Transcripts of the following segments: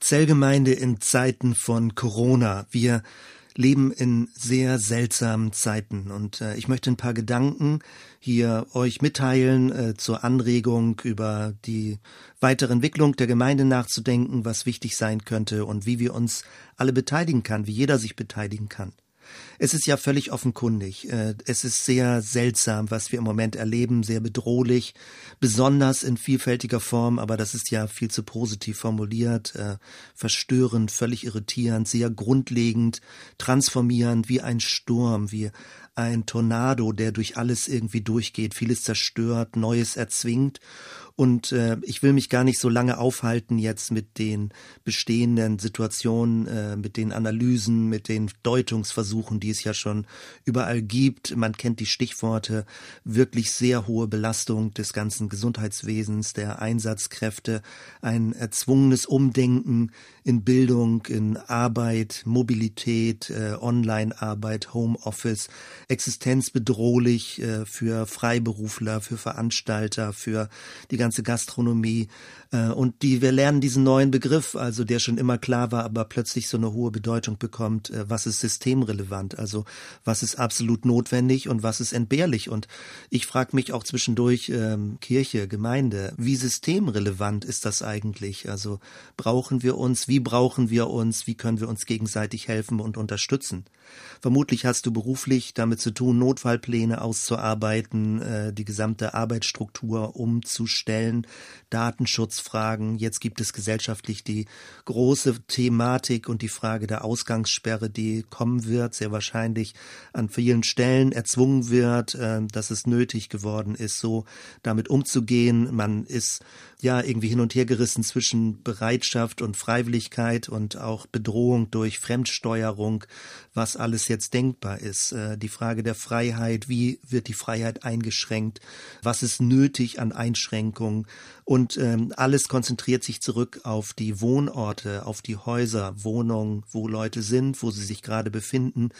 Zellgemeinde in Zeiten von Corona. Wir leben in sehr seltsamen Zeiten und äh, ich möchte ein paar Gedanken hier euch mitteilen äh, zur Anregung über die weitere Entwicklung der Gemeinde nachzudenken, was wichtig sein könnte und wie wir uns alle beteiligen kann, wie jeder sich beteiligen kann. Es ist ja völlig offenkundig. Äh, es ist sehr seltsam, was wir im Moment erleben, sehr bedrohlich, besonders in vielfältiger Form, aber das ist ja viel zu positiv formuliert, äh, verstörend, völlig irritierend, sehr grundlegend, transformierend, wie ein Sturm, wie ein Tornado, der durch alles irgendwie durchgeht, vieles zerstört, Neues erzwingt und äh, ich will mich gar nicht so lange aufhalten jetzt mit den bestehenden Situationen, äh, mit den Analysen, mit den Deutungsversuchen, die es ja schon überall gibt. Man kennt die Stichworte wirklich sehr hohe Belastung des ganzen Gesundheitswesens, der Einsatzkräfte, ein erzwungenes Umdenken in Bildung, in Arbeit, Mobilität, äh, Online-Arbeit, Homeoffice, existenzbedrohlich äh, für Freiberufler, für Veranstalter, für die ganze ganze Gastronomie. Äh, und die, wir lernen diesen neuen Begriff, also der schon immer klar war, aber plötzlich so eine hohe Bedeutung bekommt, äh, was ist systemrelevant, also was ist absolut notwendig und was ist entbehrlich. Und ich frage mich auch zwischendurch, ähm, Kirche, Gemeinde, wie systemrelevant ist das eigentlich? Also brauchen wir uns, wie brauchen wir uns, wie können wir uns gegenseitig helfen und unterstützen? Vermutlich hast du beruflich damit zu tun, Notfallpläne auszuarbeiten, äh, die gesamte Arbeitsstruktur umzustellen, Datenschutzfragen. Jetzt gibt es gesellschaftlich die große Thematik und die Frage der Ausgangssperre, die kommen wird, sehr wahrscheinlich an vielen Stellen erzwungen wird, äh, dass es nötig geworden ist, so damit umzugehen. Man ist ja irgendwie hin und her gerissen zwischen Bereitschaft und Freiwilligkeit und auch Bedrohung durch Fremdsteuerung, was alles jetzt denkbar ist. Äh, die Frage der Freiheit, wie wird die Freiheit eingeschränkt, was ist nötig an Einschränkungen und ähm, alles konzentriert sich zurück auf die Wohnorte, auf die Häuser, Wohnungen, wo Leute sind, wo sie sich gerade befinden.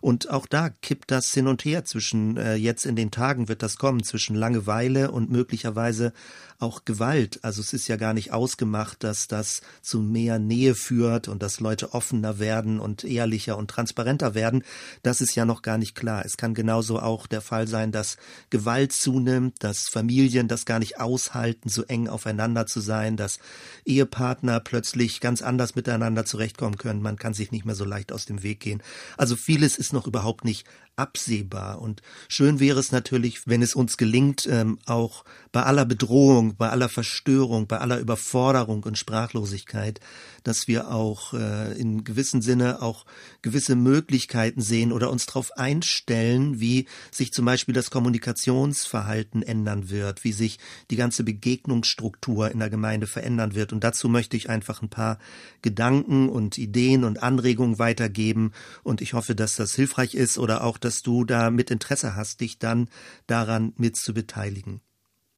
Und auch da kippt das hin und her zwischen, äh, jetzt in den Tagen wird das kommen, zwischen Langeweile und möglicherweise auch Gewalt. Also es ist ja gar nicht ausgemacht, dass das zu mehr Nähe führt und dass Leute offener werden und ehrlicher und transparenter werden. Das ist ja noch gar nicht klar. Es kann genauso auch der Fall sein, dass Gewalt zunimmt, dass Familien das gar nicht aushalten, so eng aufeinander zu sein, dass Ehepartner plötzlich ganz anders miteinander zurechtkommen können. Man kann sich nicht mehr so leicht aus dem Weg gehen. Also vieles ist noch überhaupt nicht absehbar. Und schön wäre es natürlich, wenn es uns gelingt, ähm, auch bei aller Bedrohung, bei aller Verstörung, bei aller Überforderung und Sprachlosigkeit, dass wir auch äh, in gewissem Sinne auch gewisse Möglichkeiten sehen oder uns darauf einstellen, wie sich zum Beispiel das Kommunikationsverhalten ändern wird, wie sich die ganze Begegnungsstruktur in der Gemeinde verändern wird. Und dazu möchte ich einfach ein paar Gedanken und Ideen und Anregungen weitergeben. Und ich hoffe, dass das hilfreich ist oder auch, dass dass du da mit Interesse hast, dich dann daran mit zu beteiligen.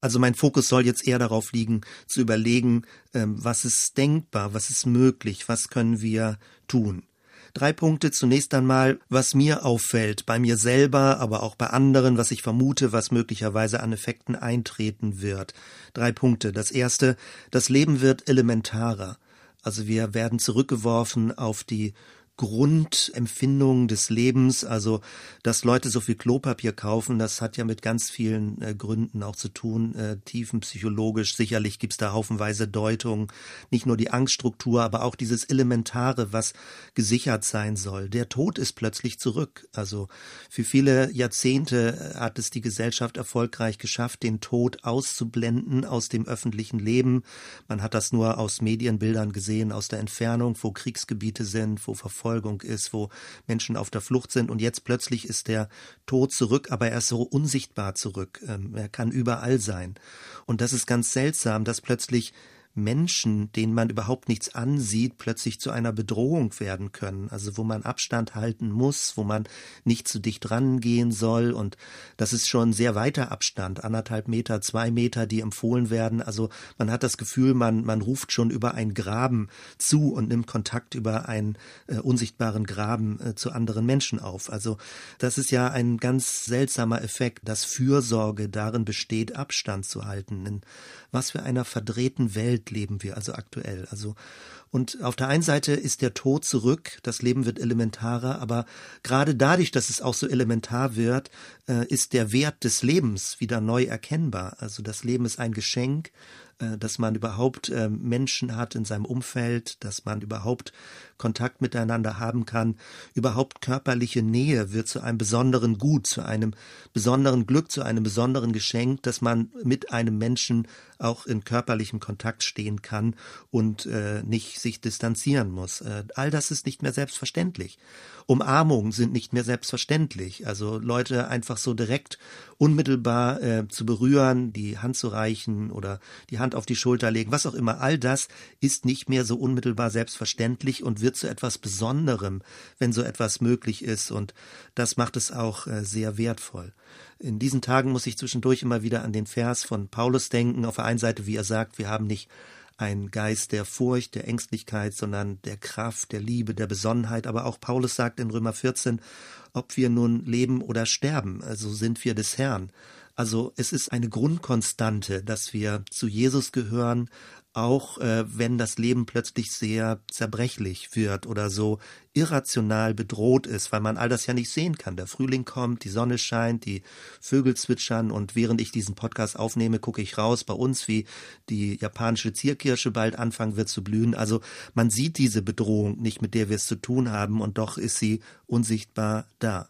Also mein Fokus soll jetzt eher darauf liegen, zu überlegen, ähm, was ist denkbar, was ist möglich, was können wir tun. Drei Punkte. Zunächst einmal, was mir auffällt, bei mir selber, aber auch bei anderen, was ich vermute, was möglicherweise an Effekten eintreten wird. Drei Punkte. Das erste, das Leben wird elementarer. Also wir werden zurückgeworfen auf die Grundempfindung des Lebens. Also, dass Leute so viel Klopapier kaufen, das hat ja mit ganz vielen äh, Gründen auch zu tun, äh, tiefenpsychologisch. Sicherlich gibt's da haufenweise Deutungen. Nicht nur die Angststruktur, aber auch dieses Elementare, was gesichert sein soll. Der Tod ist plötzlich zurück. Also, für viele Jahrzehnte äh, hat es die Gesellschaft erfolgreich geschafft, den Tod auszublenden aus dem öffentlichen Leben. Man hat das nur aus Medienbildern gesehen, aus der Entfernung, wo Kriegsgebiete sind, wo Verfolgung Verfolgung ist, wo Menschen auf der Flucht sind und jetzt plötzlich ist der Tod zurück, aber er ist so unsichtbar zurück. Ähm, er kann überall sein. Und das ist ganz seltsam, dass plötzlich Menschen, denen man überhaupt nichts ansieht, plötzlich zu einer Bedrohung werden können. Also wo man Abstand halten muss, wo man nicht zu dicht rangehen soll. Und das ist schon sehr weiter Abstand, anderthalb Meter, zwei Meter, die empfohlen werden. Also man hat das Gefühl, man, man ruft schon über einen Graben zu und nimmt Kontakt über einen äh, unsichtbaren Graben äh, zu anderen Menschen auf. Also das ist ja ein ganz seltsamer Effekt, dass Fürsorge darin besteht, Abstand zu halten. In was für einer verdrehten Welt leben wir also aktuell. Also Und auf der einen Seite ist der Tod zurück, das Leben wird elementarer, aber gerade dadurch, dass es auch so elementar wird, äh, ist der Wert des Lebens wieder neu erkennbar. Also das Leben ist ein Geschenk äh, dass man überhaupt äh, Menschen hat in seinem Umfeld, dass man überhaupt Kontakt miteinander haben kann. Überhaupt körperliche Nähe wird zu einem besonderen Gut, zu einem besonderen Glück, zu einem besonderen Geschenk, dass man mit einem Menschen auch in körperlichem Kontakt stehen kann und nicht sich distanzieren muss. Äh, all das ist nicht mehr selbstverständlich. Umarmungen sind nicht mehr selbstverständlich. Also Leute einfach so direkt unmittelbar äh, zu berühren, die Hand zu reichen oder die Hand auf die Schulter legen, was auch immer, all das ist nicht mehr so unmittelbar selbstverständlich und wird zu etwas Besonderem, wenn so etwas möglich ist. Und das macht es auch äh, sehr wertvoll. In diesen Tagen muss ich zwischendurch immer wieder an den Vers von Paulus denken. Auf der einen Seite, wie er sagt, wir haben nicht ein Geist der Furcht, der Ängstlichkeit, sondern der Kraft, der Liebe, der Besonnenheit. Aber auch Paulus sagt in Römer 14, ob wir nun leben oder sterben, also sind wir des Herrn. Also es ist eine Grundkonstante, dass wir zu Jesus gehören, auch äh, wenn das Leben plötzlich sehr zerbrechlich wird oder so irrational bedroht ist, weil man all das ja nicht sehen kann. Der Frühling kommt, die Sonne scheint, die Vögel zwitschern und während ich diesen Podcast aufnehme, gucke ich raus bei uns, wie die japanische Zierkirsche bald anfangen wird zu blühen. Also man sieht diese Bedrohung nicht, mit der wir es zu tun haben und doch ist sie unsichtbar da.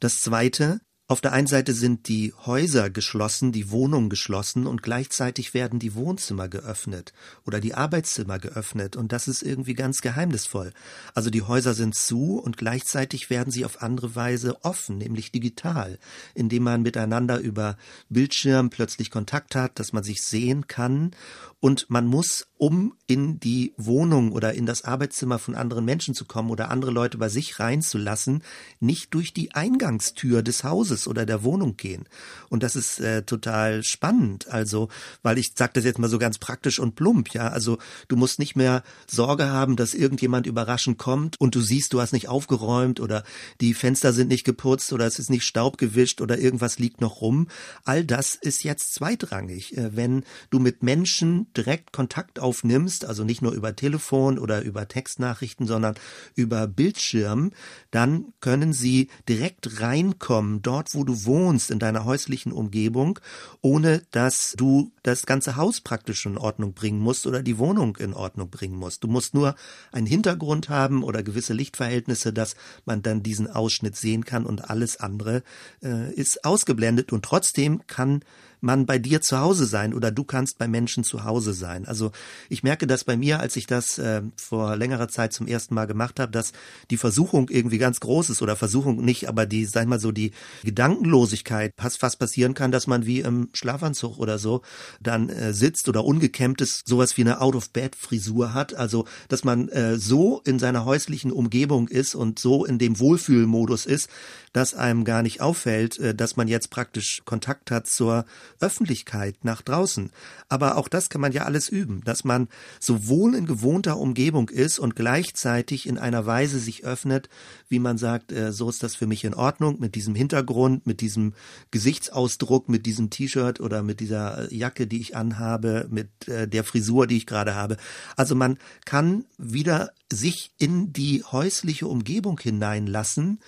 Das Zweite, auf der einen Seite sind die Häuser geschlossen, die Wohnungen geschlossen und gleichzeitig werden die Wohnzimmer geöffnet oder die Arbeitszimmer geöffnet und das ist irgendwie ganz geheimnisvoll. Also die Häuser sind zu und gleichzeitig werden sie auf andere Weise offen, nämlich digital, indem man miteinander über Bildschirm plötzlich Kontakt hat, dass man sich sehen kann und man muss, um in die Wohnung oder in das Arbeitszimmer von anderen Menschen zu kommen oder andere Leute bei sich reinzulassen, nicht durch die Eingangstür des Hauses oder der Wohnung gehen. Und das ist äh, total spannend. Also, weil ich sage das jetzt mal so ganz praktisch und plump, ja. Also du musst nicht mehr Sorge haben, dass irgendjemand überraschend kommt und du siehst, du hast nicht aufgeräumt oder die Fenster sind nicht geputzt oder es ist nicht Staub gewischt oder irgendwas liegt noch rum. All das ist jetzt zweitrangig. Äh, wenn du mit Menschen direkt Kontakt aufnimmst, also nicht nur über Telefon oder über Textnachrichten, sondern über Bildschirm, dann können sie direkt reinkommen, dort wo du wohnst, in deiner häuslichen Umgebung, ohne dass du das ganze Haus praktisch in Ordnung bringen musst oder die Wohnung in Ordnung bringen musst. Du musst nur einen Hintergrund haben oder gewisse Lichtverhältnisse, dass man dann diesen Ausschnitt sehen kann und alles andere äh, ist ausgeblendet und trotzdem kann man bei dir zu Hause sein oder du kannst bei Menschen zu Hause sein. Also ich merke das bei mir, als ich das äh, vor längerer Zeit zum ersten Mal gemacht habe, dass die Versuchung irgendwie ganz groß ist oder Versuchung nicht, aber die, sag mal so, die Gedankenlosigkeit fast, fast passieren kann, dass man wie im Schlafanzug oder so dann äh, sitzt oder ungekämmtes sowas wie eine Out-of-Bed-Frisur hat. Also dass man äh, so in seiner häuslichen Umgebung ist und so in dem Wohlfühlmodus ist, dass einem gar nicht auffällt, äh, dass man jetzt praktisch Kontakt hat zur Öffentlichkeit nach draußen. Aber auch das kann man ja alles üben, dass man sowohl in gewohnter Umgebung ist und gleichzeitig in einer Weise sich öffnet, wie man sagt, äh, so ist das für mich in Ordnung, mit diesem Hintergrund, mit diesem Gesichtsausdruck, mit diesem T-Shirt oder mit dieser Jacke, die ich anhabe, mit äh, der Frisur, die ich gerade habe. Also man kann wieder sich in die häusliche Umgebung hineinlassen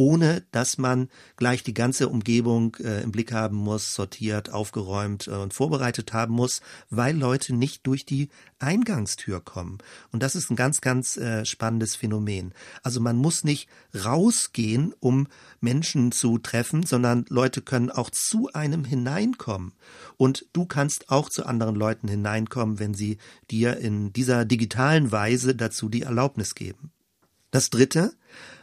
ohne dass man gleich die ganze Umgebung äh, im Blick haben muss, sortiert, aufgeräumt äh, und vorbereitet haben muss, weil Leute nicht durch die Eingangstür kommen. Und das ist ein ganz, ganz äh, spannendes Phänomen. Also man muss nicht rausgehen, um Menschen zu treffen, sondern Leute können auch zu einem hineinkommen. Und du kannst auch zu anderen Leuten hineinkommen, wenn sie dir in dieser digitalen Weise dazu die Erlaubnis geben. Das Dritte,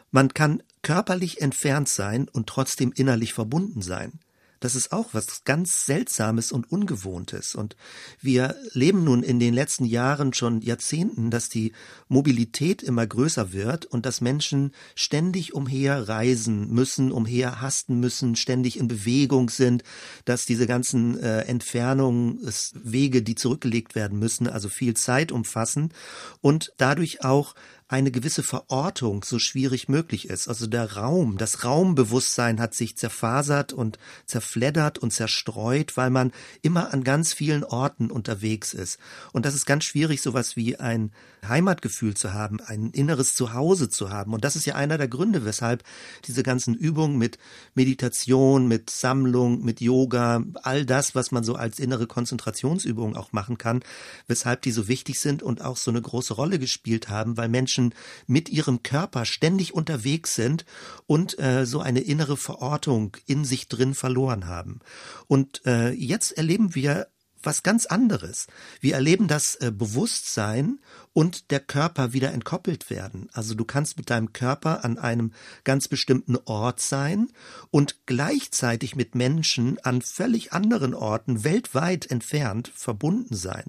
man kann körperlich entfernt sein und trotzdem innerlich verbunden sein. Das ist auch was ganz Seltsames und Ungewohntes. Und wir leben nun in den letzten Jahren schon Jahrzehnten, dass die Mobilität immer größer wird und dass Menschen ständig umher reisen müssen, umher hasten müssen, ständig in Bewegung sind, dass diese ganzen äh, Entfernungswege, die zurückgelegt werden müssen, also viel Zeit umfassen und dadurch auch eine gewisse Verortung so schwierig möglich ist. Also der Raum, das Raumbewusstsein hat sich zerfasert und zerfleddert und zerstreut, weil man immer an ganz vielen Orten unterwegs ist. Und das ist ganz schwierig, sowas wie ein Heimatgefühl zu haben, ein inneres Zuhause zu haben. Und das ist ja einer der Gründe, weshalb diese ganzen Übungen mit Meditation, mit Sammlung, mit Yoga, all das, was man so als innere Konzentrationsübung auch machen kann, weshalb die so wichtig sind und auch so eine große Rolle gespielt haben, weil Menschen mit ihrem Körper ständig unterwegs sind und äh, so eine innere Verortung in sich drin verloren haben. Und äh, jetzt erleben wir was ganz anderes. Wir erleben das äh, Bewusstsein und der Körper wieder entkoppelt werden. Also du kannst mit deinem Körper an einem ganz bestimmten Ort sein und gleichzeitig mit Menschen an völlig anderen Orten weltweit entfernt verbunden sein.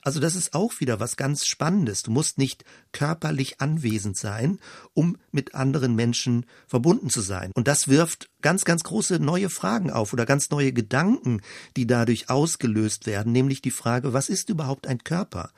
Also das ist auch wieder was ganz Spannendes. Du musst nicht körperlich anwesend sein, um mit anderen Menschen verbunden zu sein. Und das wirft ganz, ganz große neue Fragen auf oder ganz neue Gedanken, die dadurch ausgelöst werden, nämlich die Frage, was ist überhaupt ein Körper?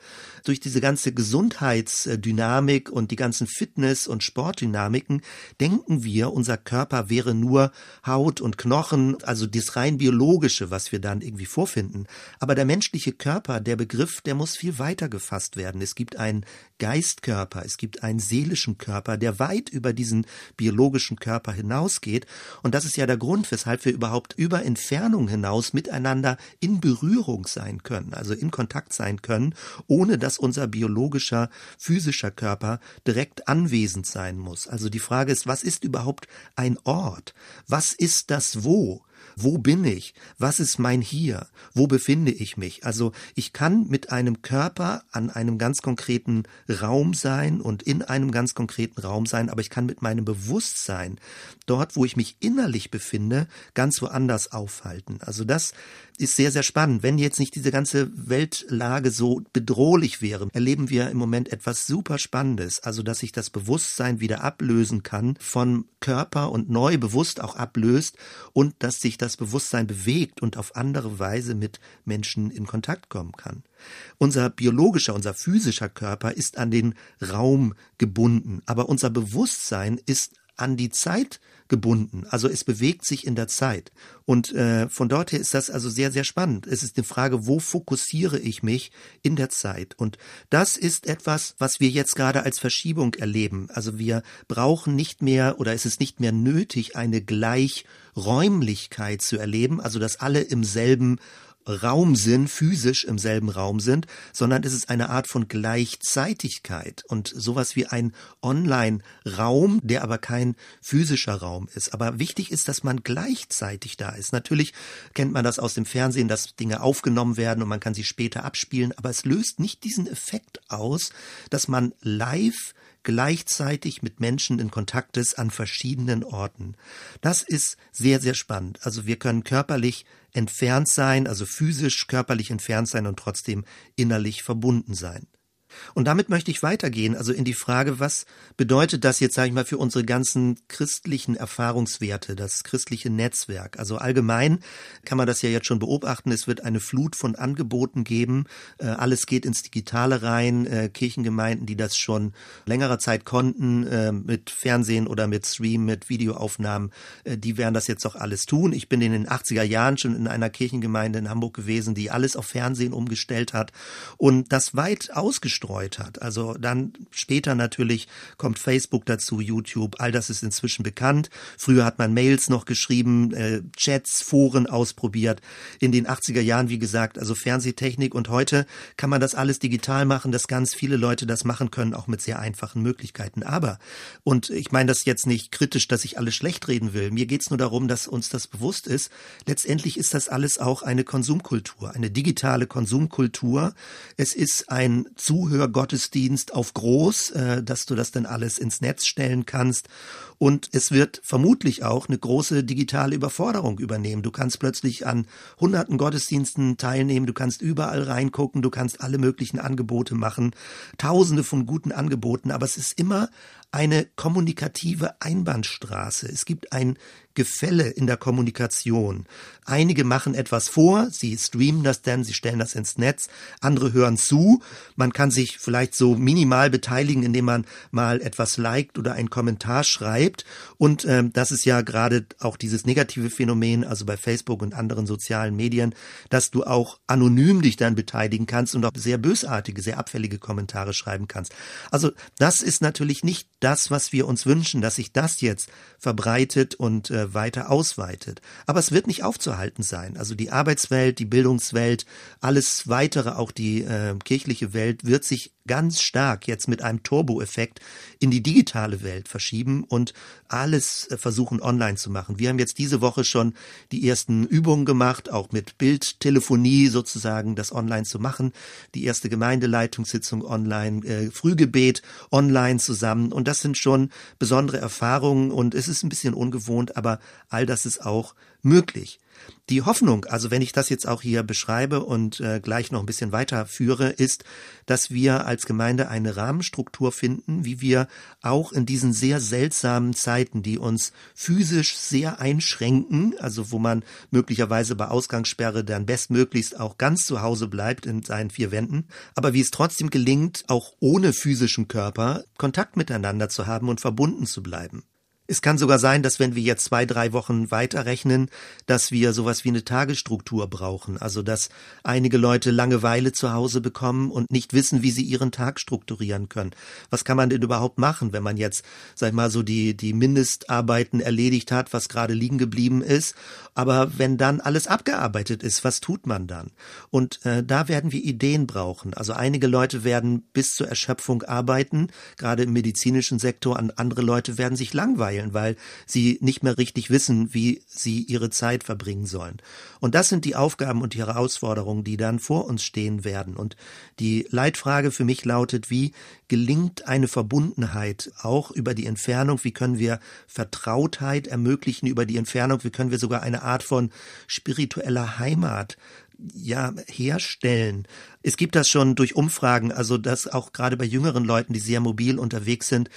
Durch diese ganze Gesundheit Gesundheitsdynamik und die ganzen Fitness- und Sportdynamiken denken wir, unser Körper wäre nur Haut und Knochen, also das rein biologische, was wir dann irgendwie vorfinden. Aber der menschliche Körper, der Begriff, der muss viel weiter gefasst werden. Es gibt einen Geistkörper, es gibt einen seelischen Körper, der weit über diesen biologischen Körper hinausgeht. Und das ist ja der Grund, weshalb wir überhaupt über Entfernung hinaus miteinander in Berührung sein können, also in Kontakt sein können, ohne dass unser biologischer biologischer, physischer Körper direkt anwesend sein muss. Also die Frage ist, was ist überhaupt ein Ort? Was ist das Wo? Wo bin ich? Was ist mein Hier? Wo befinde ich mich? Also ich kann mit einem Körper an einem ganz konkreten Raum sein und in einem ganz konkreten Raum sein, aber ich kann mit meinem Bewusstsein dort, wo ich mich innerlich befinde, ganz woanders aufhalten. Also das ist sehr, sehr spannend. Wenn jetzt nicht diese ganze Weltlage so bedrohlich wäre, erleben wir im Moment etwas super Spannendes. Also, dass sich das Bewusstsein wieder ablösen kann von Körper und neu bewusst auch ablöst und dass sich das Bewusstsein bewegt und auf andere Weise mit Menschen in Kontakt kommen kann. Unser biologischer, unser physischer Körper ist an den Raum gebunden, aber unser Bewusstsein ist an die Zeit gebunden. Also es bewegt sich in der Zeit. Und äh, von dort her ist das also sehr, sehr spannend. Es ist eine Frage, wo fokussiere ich mich in der Zeit? Und das ist etwas, was wir jetzt gerade als Verschiebung erleben. Also wir brauchen nicht mehr oder es ist nicht mehr nötig, eine Gleichräumlichkeit zu erleben, also dass alle im selben Raum sind, physisch im selben Raum sind, sondern es ist eine Art von Gleichzeitigkeit und sowas wie ein Online-Raum, der aber kein physischer Raum ist. Aber wichtig ist, dass man gleichzeitig da ist. Natürlich kennt man das aus dem Fernsehen, dass Dinge aufgenommen werden und man kann sie später abspielen, aber es löst nicht diesen Effekt aus, dass man live gleichzeitig mit Menschen in Kontakt ist an verschiedenen Orten. Das ist sehr, sehr spannend. Also wir können körperlich entfernt sein, also physisch körperlich entfernt sein und trotzdem innerlich verbunden sein. Und damit möchte ich weitergehen, also in die Frage, was bedeutet das jetzt, sage ich mal, für unsere ganzen christlichen Erfahrungswerte, das christliche Netzwerk? Also allgemein kann man das ja jetzt schon beobachten, es wird eine Flut von Angeboten geben, äh, alles geht ins Digitale rein, äh, Kirchengemeinden, die das schon längerer Zeit konnten, äh, mit Fernsehen oder mit Stream, mit Videoaufnahmen, die werden das jetzt auch alles tun. Ich bin in den 80er Jahren schon in einer Kirchengemeinde in Hamburg gewesen, die alles auf Fernsehen umgestellt hat und das weit ausgestrahlt gestreut hat. Also dann später natürlich kommt Facebook dazu, YouTube, all das ist inzwischen bekannt. Früher hat man Mails noch geschrieben, äh, Chats, Foren ausprobiert. In den 80er Jahren, wie gesagt, also Fernsehtechnik und heute kann man das alles digital machen, dass ganz viele Leute das machen können, auch mit sehr einfachen Möglichkeiten. Aber, und ich meine das jetzt nicht kritisch, dass ich alles schlecht reden will, mir geht's nur darum, dass uns das bewusst ist. Letztendlich ist das alles auch eine Konsumkultur, eine digitale Konsumkultur. Es ist ein Zuhören Zuhörgottesdienst auf groß, äh, dass du das dann alles ins Netz stellen kannst. Und es wird vermutlich auch eine große digitale Überforderung übernehmen. Du kannst plötzlich an hunderten Gottesdiensten teilnehmen, du kannst überall reingucken, du kannst alle möglichen Angebote machen, tausende von guten Angeboten, aber es ist immer eine kommunikative Einbahnstraße. Es gibt ein Gefälle in der Kommunikation. Einige machen etwas vor, sie streamen das dann, sie stellen das ins Netz, andere hören zu. Man kann sich vielleicht so minimal beteiligen, indem man mal etwas liked oder einen Kommentar schreibt. Und ähm, das ist ja gerade auch dieses negative Phänomen, also bei Facebook und anderen sozialen Medien, dass du auch anonym dich dann beteiligen kannst und auch sehr bösartige, sehr abfällige Kommentare schreiben kannst. Also das ist natürlich nicht das, was wir uns wünschen, dass sich das jetzt verbreitet und äh, weiter ausweitet. Aber es wird nicht aufzuhalten sein. Also die Arbeitswelt, die Bildungswelt, alles weitere, auch die äh, kirchliche Welt wird sich ganz stark jetzt mit einem Turbo-Effekt in die digitale Welt verschieben und alles äh, versuchen online zu machen. Wir haben jetzt diese Woche schon die ersten Übungen gemacht, auch mit Bildtelefonie sozusagen das online zu machen. Die erste Gemeindeleitungssitzung online, äh, Frühgebet online zusammen und das sind schon besondere Erfahrungen und es ist ein bisschen ungewohnt, aber all das ist auch möglich. Die Hoffnung, also wenn ich das jetzt auch hier beschreibe und äh, gleich noch ein bisschen weiterführe, ist, dass wir als Gemeinde eine Rahmenstruktur finden, wie wir auch in diesen sehr seltsamen Zeiten, die uns physisch sehr einschränken, also wo man möglicherweise bei Ausgangssperre dann bestmöglichst auch ganz zu Hause bleibt in seinen vier Wänden, aber wie es trotzdem gelingt, auch ohne physischen Körper Kontakt miteinander zu haben und verbunden zu bleiben. Es kann sogar sein, dass wenn wir jetzt zwei, drei Wochen weiterrechnen, dass wir sowas wie eine Tagesstruktur brauchen. Also, dass einige Leute Langeweile zu Hause bekommen und nicht wissen, wie sie ihren Tag strukturieren können. Was kann man denn überhaupt machen, wenn man jetzt, sag ich mal, so die, die Mindestarbeiten erledigt hat, was gerade liegen geblieben ist? Aber wenn dann alles abgearbeitet ist, was tut man dann? Und äh, da werden wir Ideen brauchen. Also einige Leute werden bis zur Erschöpfung arbeiten, gerade im medizinischen Sektor, andere Leute werden sich langweilen verteilen, weil sie nicht mehr richtig wissen, wie sie ihre Zeit verbringen sollen. Und das sind die Aufgaben und die Herausforderungen, die dann vor uns stehen werden. Und die Leitfrage für mich lautet, wie gelingt eine Verbundenheit auch über die Entfernung? Wie können wir Vertrautheit ermöglichen über die Entfernung? Wie können wir sogar eine Art von spiritueller Heimat ja, herstellen. Es gibt das schon durch Umfragen, also dass auch gerade bei jüngeren Leuten, die sehr mobil unterwegs sind,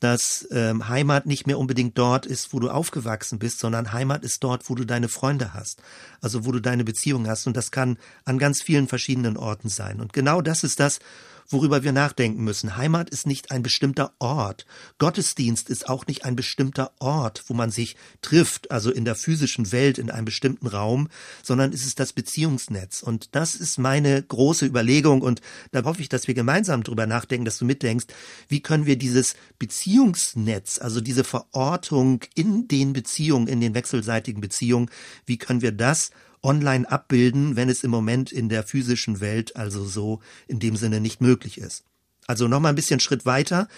dass ähm, Heimat nicht mehr unbedingt dort ist, wo du aufgewachsen bist, sondern Heimat ist dort, wo du deine Freunde hast, also wo du deine Beziehung hast. Und das kann an ganz vielen verschiedenen Orten sein. Und genau das ist das, worüber wir nachdenken müssen. Heimat ist nicht ein bestimmter Ort. Gottesdienst ist auch nicht ein bestimmter Ort, wo man sich trifft, also in der physischen Welt, in einem bestimmten Raum, sondern es ist das Beziehungsnetz. Und das ist meine große Überlegung. Und da hoffe ich, dass wir gemeinsam drüber nachdenken, dass du mitdenkst, wie können wir dieses Beziehungsnetz, also diese Verortung in den Beziehungen, in den wechselseitigen Beziehungen, wie können wir das online abbilden, wenn es im Moment in der physischen Welt also so in dem Sinne nicht möglich ist. Also nochmal ein bisschen Schritt weiter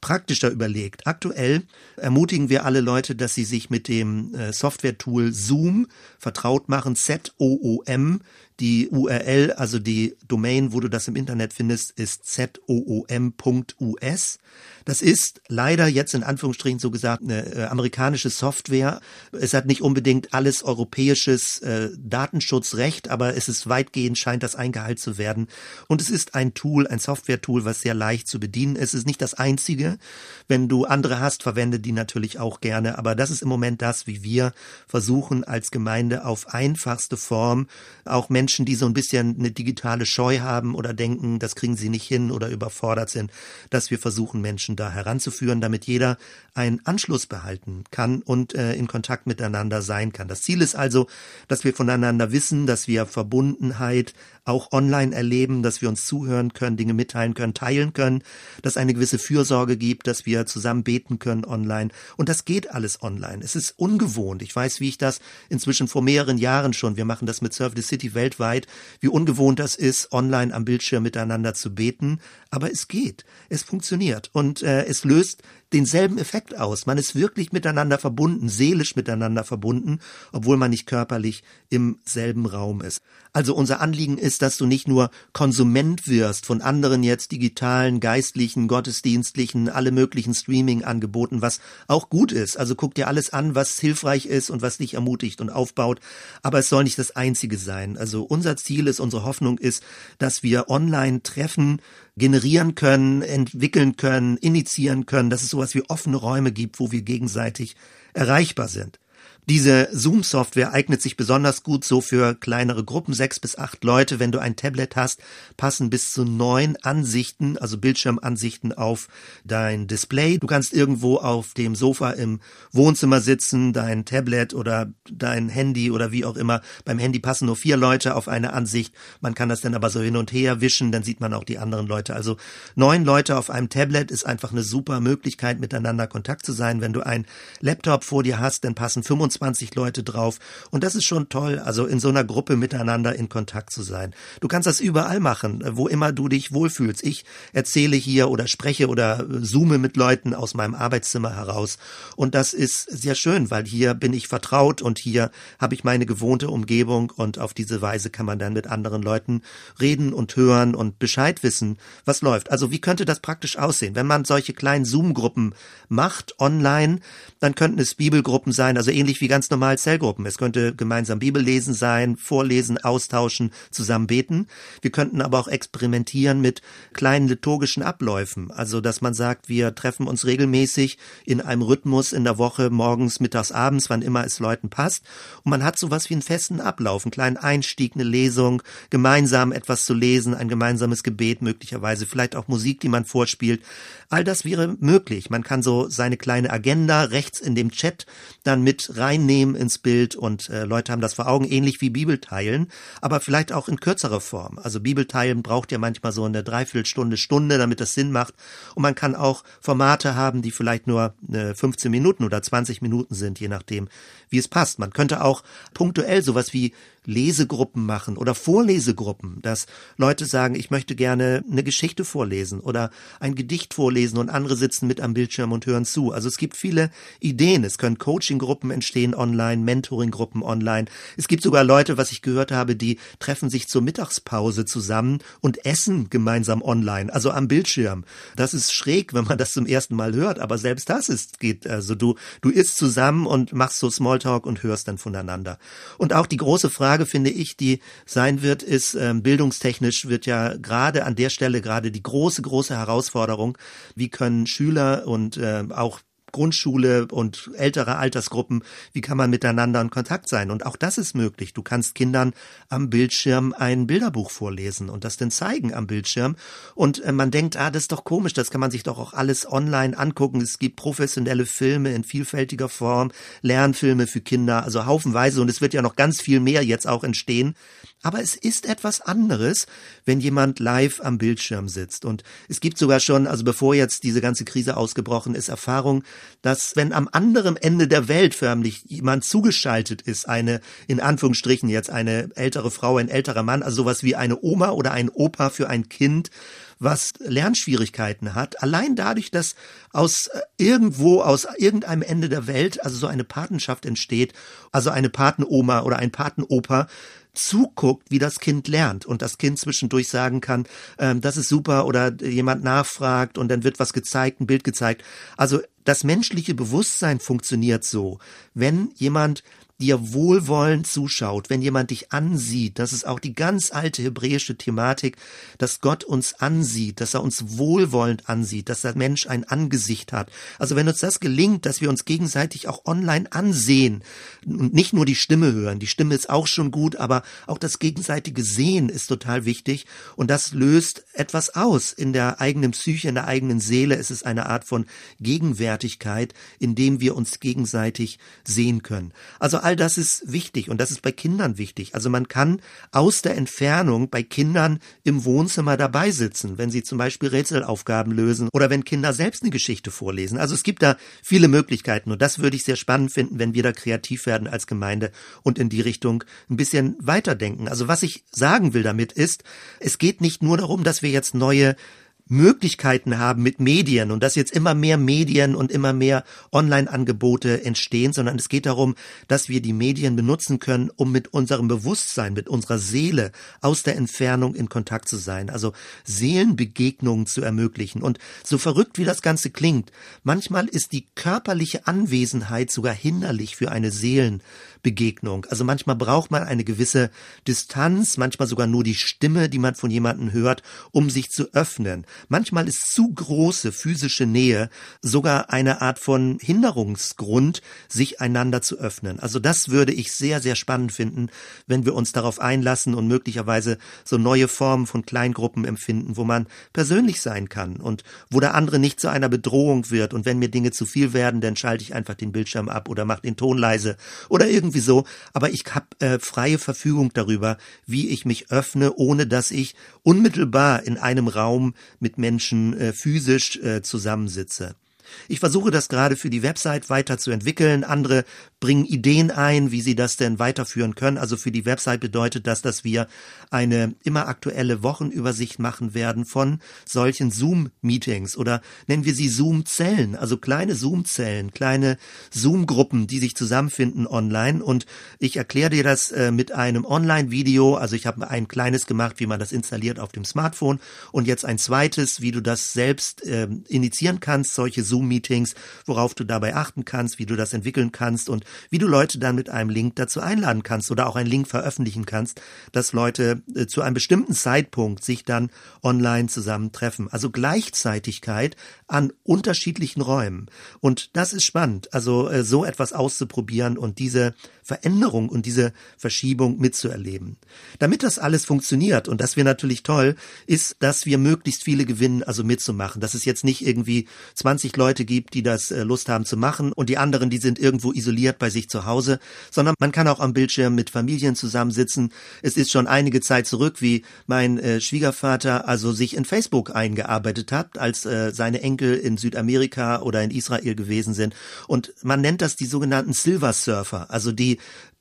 praktischer überlegt. Aktuell ermutigen wir alle Leute, dass sie sich mit dem äh, Software-Tool Zoom vertraut machen, Z-O-O-M. Die URL, also die Domain, wo du das im Internet findest, ist zoom.us. Das ist leider jetzt in Anführungsstrichen so gesagt eine äh, amerikanische Software. Es hat nicht unbedingt alles europäisches äh, Datenschutzrecht, aber es ist weitgehend scheint das eingehalten zu werden. Und es ist ein Tool, ein Software-Tool, was sehr leicht zu bedienen ist. Es ist nicht das einzige. Wenn du andere hast, verwende die natürlich auch gerne. Aber das ist im Moment das, wie wir versuchen als Gemeinde auf einfachste Form auch Menschen, die so ein bisschen eine digitale Scheu haben oder denken, das kriegen sie nicht hin oder überfordert sind, dass wir versuchen, Menschen da heranzuführen, damit jeder einen Anschluss behalten kann und äh, in Kontakt miteinander sein kann. Das Ziel ist also, dass wir voneinander wissen, dass wir Verbundenheit auch online erleben, dass wir uns zuhören können, Dinge mitteilen können, teilen können, dass eine gewisse Fürsorge gibt, dass wir zusammen beten können online. Und das geht alles online. Es ist ungewohnt. Ich weiß, wie ich das inzwischen vor mehreren Jahren schon, wir machen das mit Serve the City weltweit, wie ungewohnt das ist, online am Bildschirm miteinander zu beten. Aber es geht. Es funktioniert. Und äh, es löst denselben Effekt aus. Man ist wirklich miteinander verbunden, seelisch miteinander verbunden, obwohl man nicht körperlich im selben Raum ist. Also unser Anliegen ist, dass du nicht nur Konsument wirst von anderen jetzt digitalen, geistlichen, gottesdienstlichen, alle möglichen Streaming-Angeboten, was auch gut ist. Also guck dir alles an, was hilfreich ist und was dich ermutigt und aufbaut. Aber es soll nicht das Einzige sein. Also unser Ziel ist, unsere Hoffnung ist, dass wir online treffen, generieren können, entwickeln können, initiieren können, dass es sowas wie offene Räume gibt, wo wir gegenseitig erreichbar sind. Diese Zoom-Software eignet sich besonders gut so für kleinere Gruppen, sechs bis acht Leute. Wenn du ein Tablet hast, passen bis zu neun Ansichten, also Bildschirmansichten auf dein Display. Du kannst irgendwo auf dem Sofa im Wohnzimmer sitzen, dein Tablet oder dein Handy oder wie auch immer. Beim Handy passen nur vier Leute auf eine Ansicht. Man kann das dann aber so hin und her wischen, dann sieht man auch die anderen Leute. Also neun Leute auf einem Tablet ist einfach eine super Möglichkeit, miteinander Kontakt zu sein. Wenn du ein Laptop vor dir hast, dann passen 25 25 Leute drauf. Und das ist schon toll, also in so einer Gruppe miteinander in Kontakt zu sein. Du kannst das überall machen, wo immer du dich wohlfühlst. Ich erzähle hier oder spreche oder zoome mit Leuten aus meinem Arbeitszimmer heraus. Und das ist sehr schön, weil hier bin ich vertraut und hier habe ich meine gewohnte Umgebung und auf diese Weise kann man dann mit anderen Leuten reden und hören und Bescheid wissen, was läuft. Also wie könnte das praktisch aussehen? Wenn man solche kleinen Zoom-Gruppen macht online, dann könnten es Bibelgruppen sein, also ähnlich wie wie ganz normal Zellgruppen. Es könnte gemeinsam Bibellesen sein, vorlesen, austauschen, zusammen beten. Wir könnten aber auch experimentieren mit kleinen liturgischen Abläufen. Also, dass man sagt, wir treffen uns regelmäßig in einem Rhythmus in der Woche, morgens, mittags, abends, wann immer es Leuten passt. Und man hat sowas wie einen festen Ablauf, einen kleinen Einstieg, eine Lesung, gemeinsam etwas zu lesen, ein gemeinsames Gebet möglicherweise, vielleicht auch Musik, die man vorspielt. All das wäre möglich. Man kann so seine kleine Agenda rechts in dem Chat dann mit rein reinnehmen ins Bild und äh, Leute haben das vor Augen, ähnlich wie Bibelteilen, aber vielleicht auch in kürzerer Form. Also Bibelteilen braucht ja manchmal so eine Dreiviertelstunde, Stunde, damit das Sinn macht. Und man kann auch Formate haben, die vielleicht nur äh, 15 Minuten oder 20 Minuten sind, je nachdem, wie es passt. Man könnte auch punktuell sowas wie Lesegruppen machen oder Vorlesegruppen, dass Leute sagen, ich möchte gerne eine Geschichte vorlesen oder ein Gedicht vorlesen und andere sitzen mit am Bildschirm und hören zu. Also es gibt viele Ideen. Es können Coaching-Gruppen entstehen online, Mentoring-Gruppen online. Es gibt sogar Leute, was ich gehört habe, die treffen sich zur Mittagspause zusammen und essen gemeinsam online, also am Bildschirm. Das ist schräg, wenn man das zum ersten Mal hört, aber selbst das ist, geht, also du, du isst zusammen und machst so Smalltalk und hörst dann voneinander. Und auch die große Frage, Frage, finde ich, die sein wird, ist, ähm, bildungstechnisch wird ja gerade an der Stelle gerade die große, große Herausforderung, wie können Schüler und äh, auch Grundschule und ältere Altersgruppen, wie kann man miteinander in Kontakt sein? Und auch das ist möglich. Du kannst Kindern am Bildschirm ein Bilderbuch vorlesen und das dann zeigen am Bildschirm. Und äh, man denkt, ah, das ist doch komisch, das kann man sich doch auch alles online angucken. Es gibt professionelle Filme in vielfältiger Form, Lernfilme für Kinder, also haufenweise. Und es wird ja noch ganz viel mehr jetzt auch entstehen. Aber es ist etwas anderes, wenn jemand live am Bildschirm sitzt. Und es gibt sogar schon, also bevor jetzt diese ganze Krise ausgebrochen ist, Erfahrung, dass wenn am anderen Ende der Welt förmlich jemand zugeschaltet ist, eine, in Anführungsstrichen jetzt eine ältere Frau, ein älterer Mann, also sowas wie eine Oma oder ein Opa für ein Kind, was Lernschwierigkeiten hat, allein dadurch, dass aus äh, irgendwo, aus irgendeinem Ende der Welt, also so eine Patenschaft entsteht, also eine Patenoma oder ein Patenopa, zuguckt, wie das Kind lernt und das Kind zwischendurch sagen kann, ähm, das ist super oder jemand nachfragt und dann wird was gezeigt, ein Bild gezeigt. Also das menschliche Bewusstsein funktioniert so, wenn jemand dir wohlwollend zuschaut, wenn jemand dich ansieht, das ist auch die ganz alte hebräische Thematik, dass Gott uns ansieht, dass er uns wohlwollend ansieht, dass der Mensch ein Angesicht hat. Also wenn uns das gelingt, dass wir uns gegenseitig auch online ansehen und nicht nur die Stimme hören, die Stimme ist auch schon gut, aber auch das gegenseitige Sehen ist total wichtig und das löst etwas aus in der eigenen Psyche, in der eigenen Seele. Es ist eine Art von Gegenwärtigkeit, in dem wir uns gegenseitig sehen können. Also all das ist wichtig und das ist bei Kindern wichtig. Also man kann aus der Entfernung bei Kindern im Wohnzimmer dabei sitzen, wenn sie zum Beispiel Rätselaufgaben lösen oder wenn Kinder selbst eine Geschichte vorlesen. Also es gibt da viele Möglichkeiten und das würde ich sehr spannend finden, wenn wir da kreativ werden als Gemeinde und in die Richtung ein bisschen weiterdenken. Also was ich sagen will damit ist, es geht nicht nur darum, dass wir jetzt neue Möglichkeiten haben mit Medien und dass jetzt immer mehr Medien und immer mehr Online-Angebote entstehen, sondern es geht darum, dass wir die Medien benutzen können, um mit unserem Bewusstsein, mit unserer Seele aus der Entfernung in Kontakt zu sein, also Seelenbegegnungen zu ermöglichen. Und so verrückt wie das Ganze klingt, manchmal ist die körperliche Anwesenheit sogar hinderlich für eine Seelenbegegnung. Also manchmal braucht man eine gewisse Distanz, manchmal sogar nur die Stimme, die man von jemandem hört, um sich zu öffnen. manchmal ist zu große physische Nähe sogar eine Art von Hinderungsgrund, sich einander zu öffnen. Also das würde ich sehr, sehr spannend finden, wenn wir uns darauf einlassen und möglicherweise so neue Formen von Kleingruppen empfinden, wo man persönlich sein kann und wo der andere nicht zu einer Bedrohung wird. Und wenn mir Dinge zu viel werden, dann schalte ich einfach den Bildschirm ab oder mache den Ton leise oder irgendwie so. Aber ich habe äh, freie Verfügung darüber, wie ich mich öffne, ohne dass ich unmittelbar in einem Raum mit Menschen äh, physisch äh, zusammensitze. Ich versuche das gerade für die Website weiterzuentwickeln. Andere bringen Ideen ein, wie sie das denn weiterführen können. Also für die Website bedeutet das, dass wir eine immer aktuelle Wochenübersicht machen werden von solchen Zoom-Meetings oder nennen wir sie Zoom-Zellen, also kleine Zoom-Zellen, kleine Zoom-Gruppen, die sich zusammenfinden online. Und ich erkläre dir das äh, mit einem Online-Video. Also ich habe ein kleines gemacht, wie man das installiert auf dem Smartphone und jetzt ein zweites, wie du das selbst äh, initiieren kannst, solche Zoom Zoom-Meetings, worauf du dabei achten kannst, wie du das entwickeln kannst und wie du Leute dann mit einem Link dazu einladen kannst oder auch einen Link veröffentlichen kannst, dass Leute äh, zu einem bestimmten Zeitpunkt sich dann online zusammentreffen. Also Gleichzeitigkeit an unterschiedlichen Räumen. Und das ist spannend, also äh, so etwas auszuprobieren und diese Veränderung und diese Verschiebung mitzuerleben. Damit das alles funktioniert und das wäre natürlich toll, ist, dass wir möglichst viele gewinnen, also mitzumachen. Dass es jetzt nicht irgendwie 20 Leute gibt, die das äh, Lust haben zu machen und die anderen, die sind irgendwo isoliert bei sich zu Hause, sondern man kann auch am Bildschirm mit Familien zusammensitzen. Es ist schon einige Zeit zurück, wie mein äh, Schwiegervater also sich in Facebook eingearbeitet hat, als äh, seine Enkel in Südamerika oder in Israel gewesen sind. Und man nennt das die sogenannten Silver Surfer, also die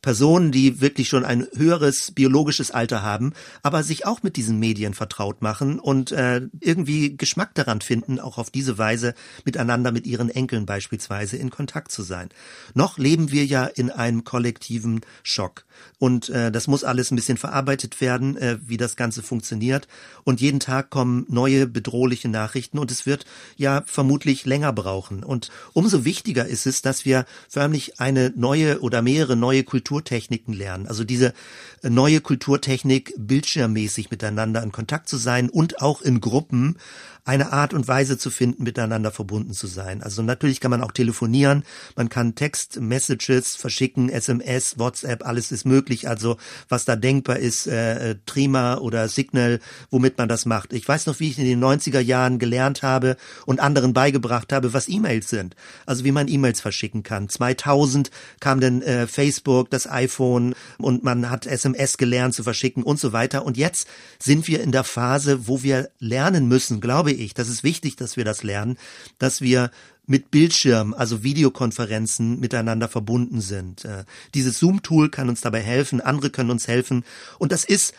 Personen, die wirklich schon ein höheres biologisches Alter haben, aber sich auch mit diesen Medien vertraut machen und äh, irgendwie Geschmack daran finden, auch auf diese Weise miteinander mit ihren Enkeln beispielsweise in Kontakt zu sein. Noch leben wir ja in einem kollektiven Schock. Und äh, das muss alles ein bisschen verarbeitet werden, äh, wie das Ganze funktioniert. Und jeden Tag kommen neue bedrohliche Nachrichten und es wird ja vermutlich länger brauchen. Und umso wichtiger ist es, dass wir förmlich eine neue oder mehrere neue Kulturen Kulturtechniken lernen. Also diese neue Kulturtechnik, bildschirmmäßig miteinander in Kontakt zu sein und auch in Gruppen eine Art und Weise zu finden, miteinander verbunden zu sein. Also natürlich kann man auch telefonieren, man kann Text-Messages verschicken, SMS, WhatsApp, alles ist möglich. Also was da denkbar ist, äh, Trima oder Signal, womit man das macht. Ich weiß noch, wie ich in den 90er Jahren gelernt habe und anderen beigebracht habe, was E-Mails sind. Also wie man E-Mails verschicken kann. 2000 kam dann äh, Facebook, das iPhone und man hat SMS gelernt zu verschicken und so weiter. Und jetzt sind wir in der Phase, wo wir lernen müssen, glaube ich, das ist wichtig, dass wir das lernen, dass wir mit Bildschirm, also Videokonferenzen miteinander verbunden sind. Äh, dieses Zoom-Tool kann uns dabei helfen, andere können uns helfen. Und das ist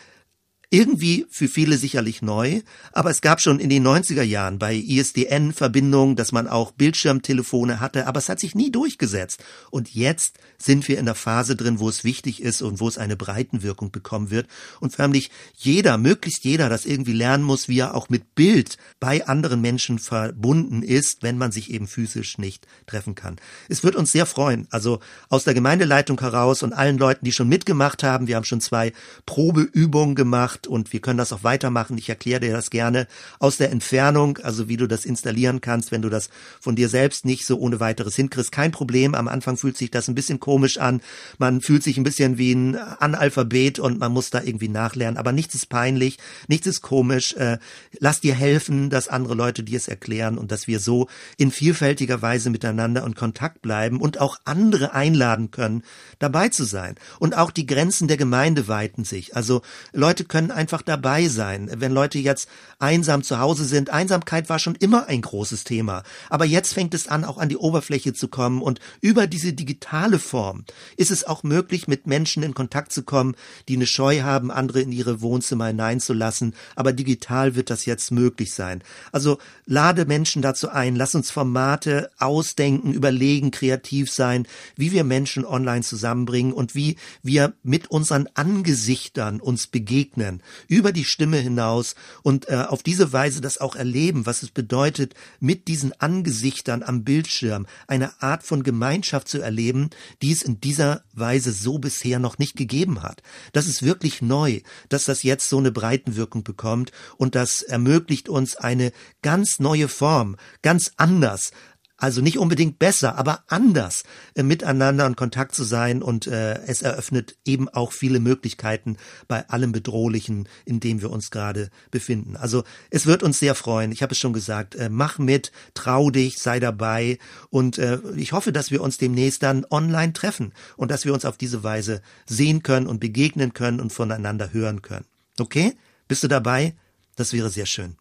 irgendwie für viele sicherlich neu, aber es gab schon in den 90er Jahren bei ISDN-Verbindungen, dass man auch Bildschirmtelefone hatte, aber es hat sich nie durchgesetzt. Und jetzt sind wir in der Phase drin, wo es wichtig ist und wo es eine Breitenwirkung bekommen wird und förmlich jeder, möglichst jeder, das irgendwie lernen muss, wie er auch mit Bild bei anderen Menschen verbunden ist, wenn man sich eben physisch nicht treffen kann. Es wird uns sehr freuen, also aus der Gemeindeleitung heraus und allen Leuten, die schon mitgemacht haben, wir haben schon zwei Probeübungen gemacht, gemacht und wir können das auch weitermachen. Ich erkläre dir das gerne aus der Entfernung, also wie du das installieren kannst, wenn du das von dir selbst nicht so ohne weiteres hinkriegst. Kein Problem. Am Anfang fühlt sich das ein bisschen komisch an. Man fühlt sich ein bisschen wie ein Analphabet und man muss da irgendwie nachlernen. Aber nichts ist peinlich, nichts ist komisch. Äh, lass dir helfen, dass andere Leute dir es erklären und dass wir so in vielfältiger Weise miteinander in Kontakt bleiben und auch andere einladen können, dabei zu sein. Und auch die Grenzen der Gemeinde weiten sich. Also Leute können einfach dabei sein. Wenn Leute jetzt einsam zu Hause sind, Einsamkeit war schon immer ein großes Thema. Aber jetzt fängt es an, auch an die Oberfläche zu kommen und über diese digitale Form ist es auch möglich, mit Menschen in Kontakt zu kommen, die eine Scheu haben, andere in ihre Wohnzimmer hineinzulassen. Aber digital wird das jetzt möglich sein. Also lade Menschen dazu ein, lass uns Formate ausdenken, überlegen, kreativ sein, wie wir Menschen online zusammenbringen und wie wir mit unseren Angesichtern uns begegnen über die Stimme hinaus und äh, auf diese Weise das auch erleben, was es bedeutet, mit diesen Angesichtern am Bildschirm eine Art von Gemeinschaft zu erleben, die es in dieser Weise so bisher noch nicht gegeben hat. Das ist wirklich neu, dass das jetzt so eine Breitenwirkung bekommt und das ermöglicht uns eine ganz neue Form, ganz anders also nicht unbedingt besser, aber anders äh, miteinander in Kontakt zu sein und äh, es eröffnet eben auch viele Möglichkeiten bei allem Bedrohlichen, in dem wir uns gerade befinden. Also es wird uns sehr freuen. Ich habe es schon gesagt, äh, mach mit, trau dich, sei dabei und äh, ich hoffe, dass wir uns demnächst dann online treffen und dass wir uns auf diese Weise sehen können und begegnen können und voneinander hören können. Okay? Bist du dabei? Das wäre sehr schön.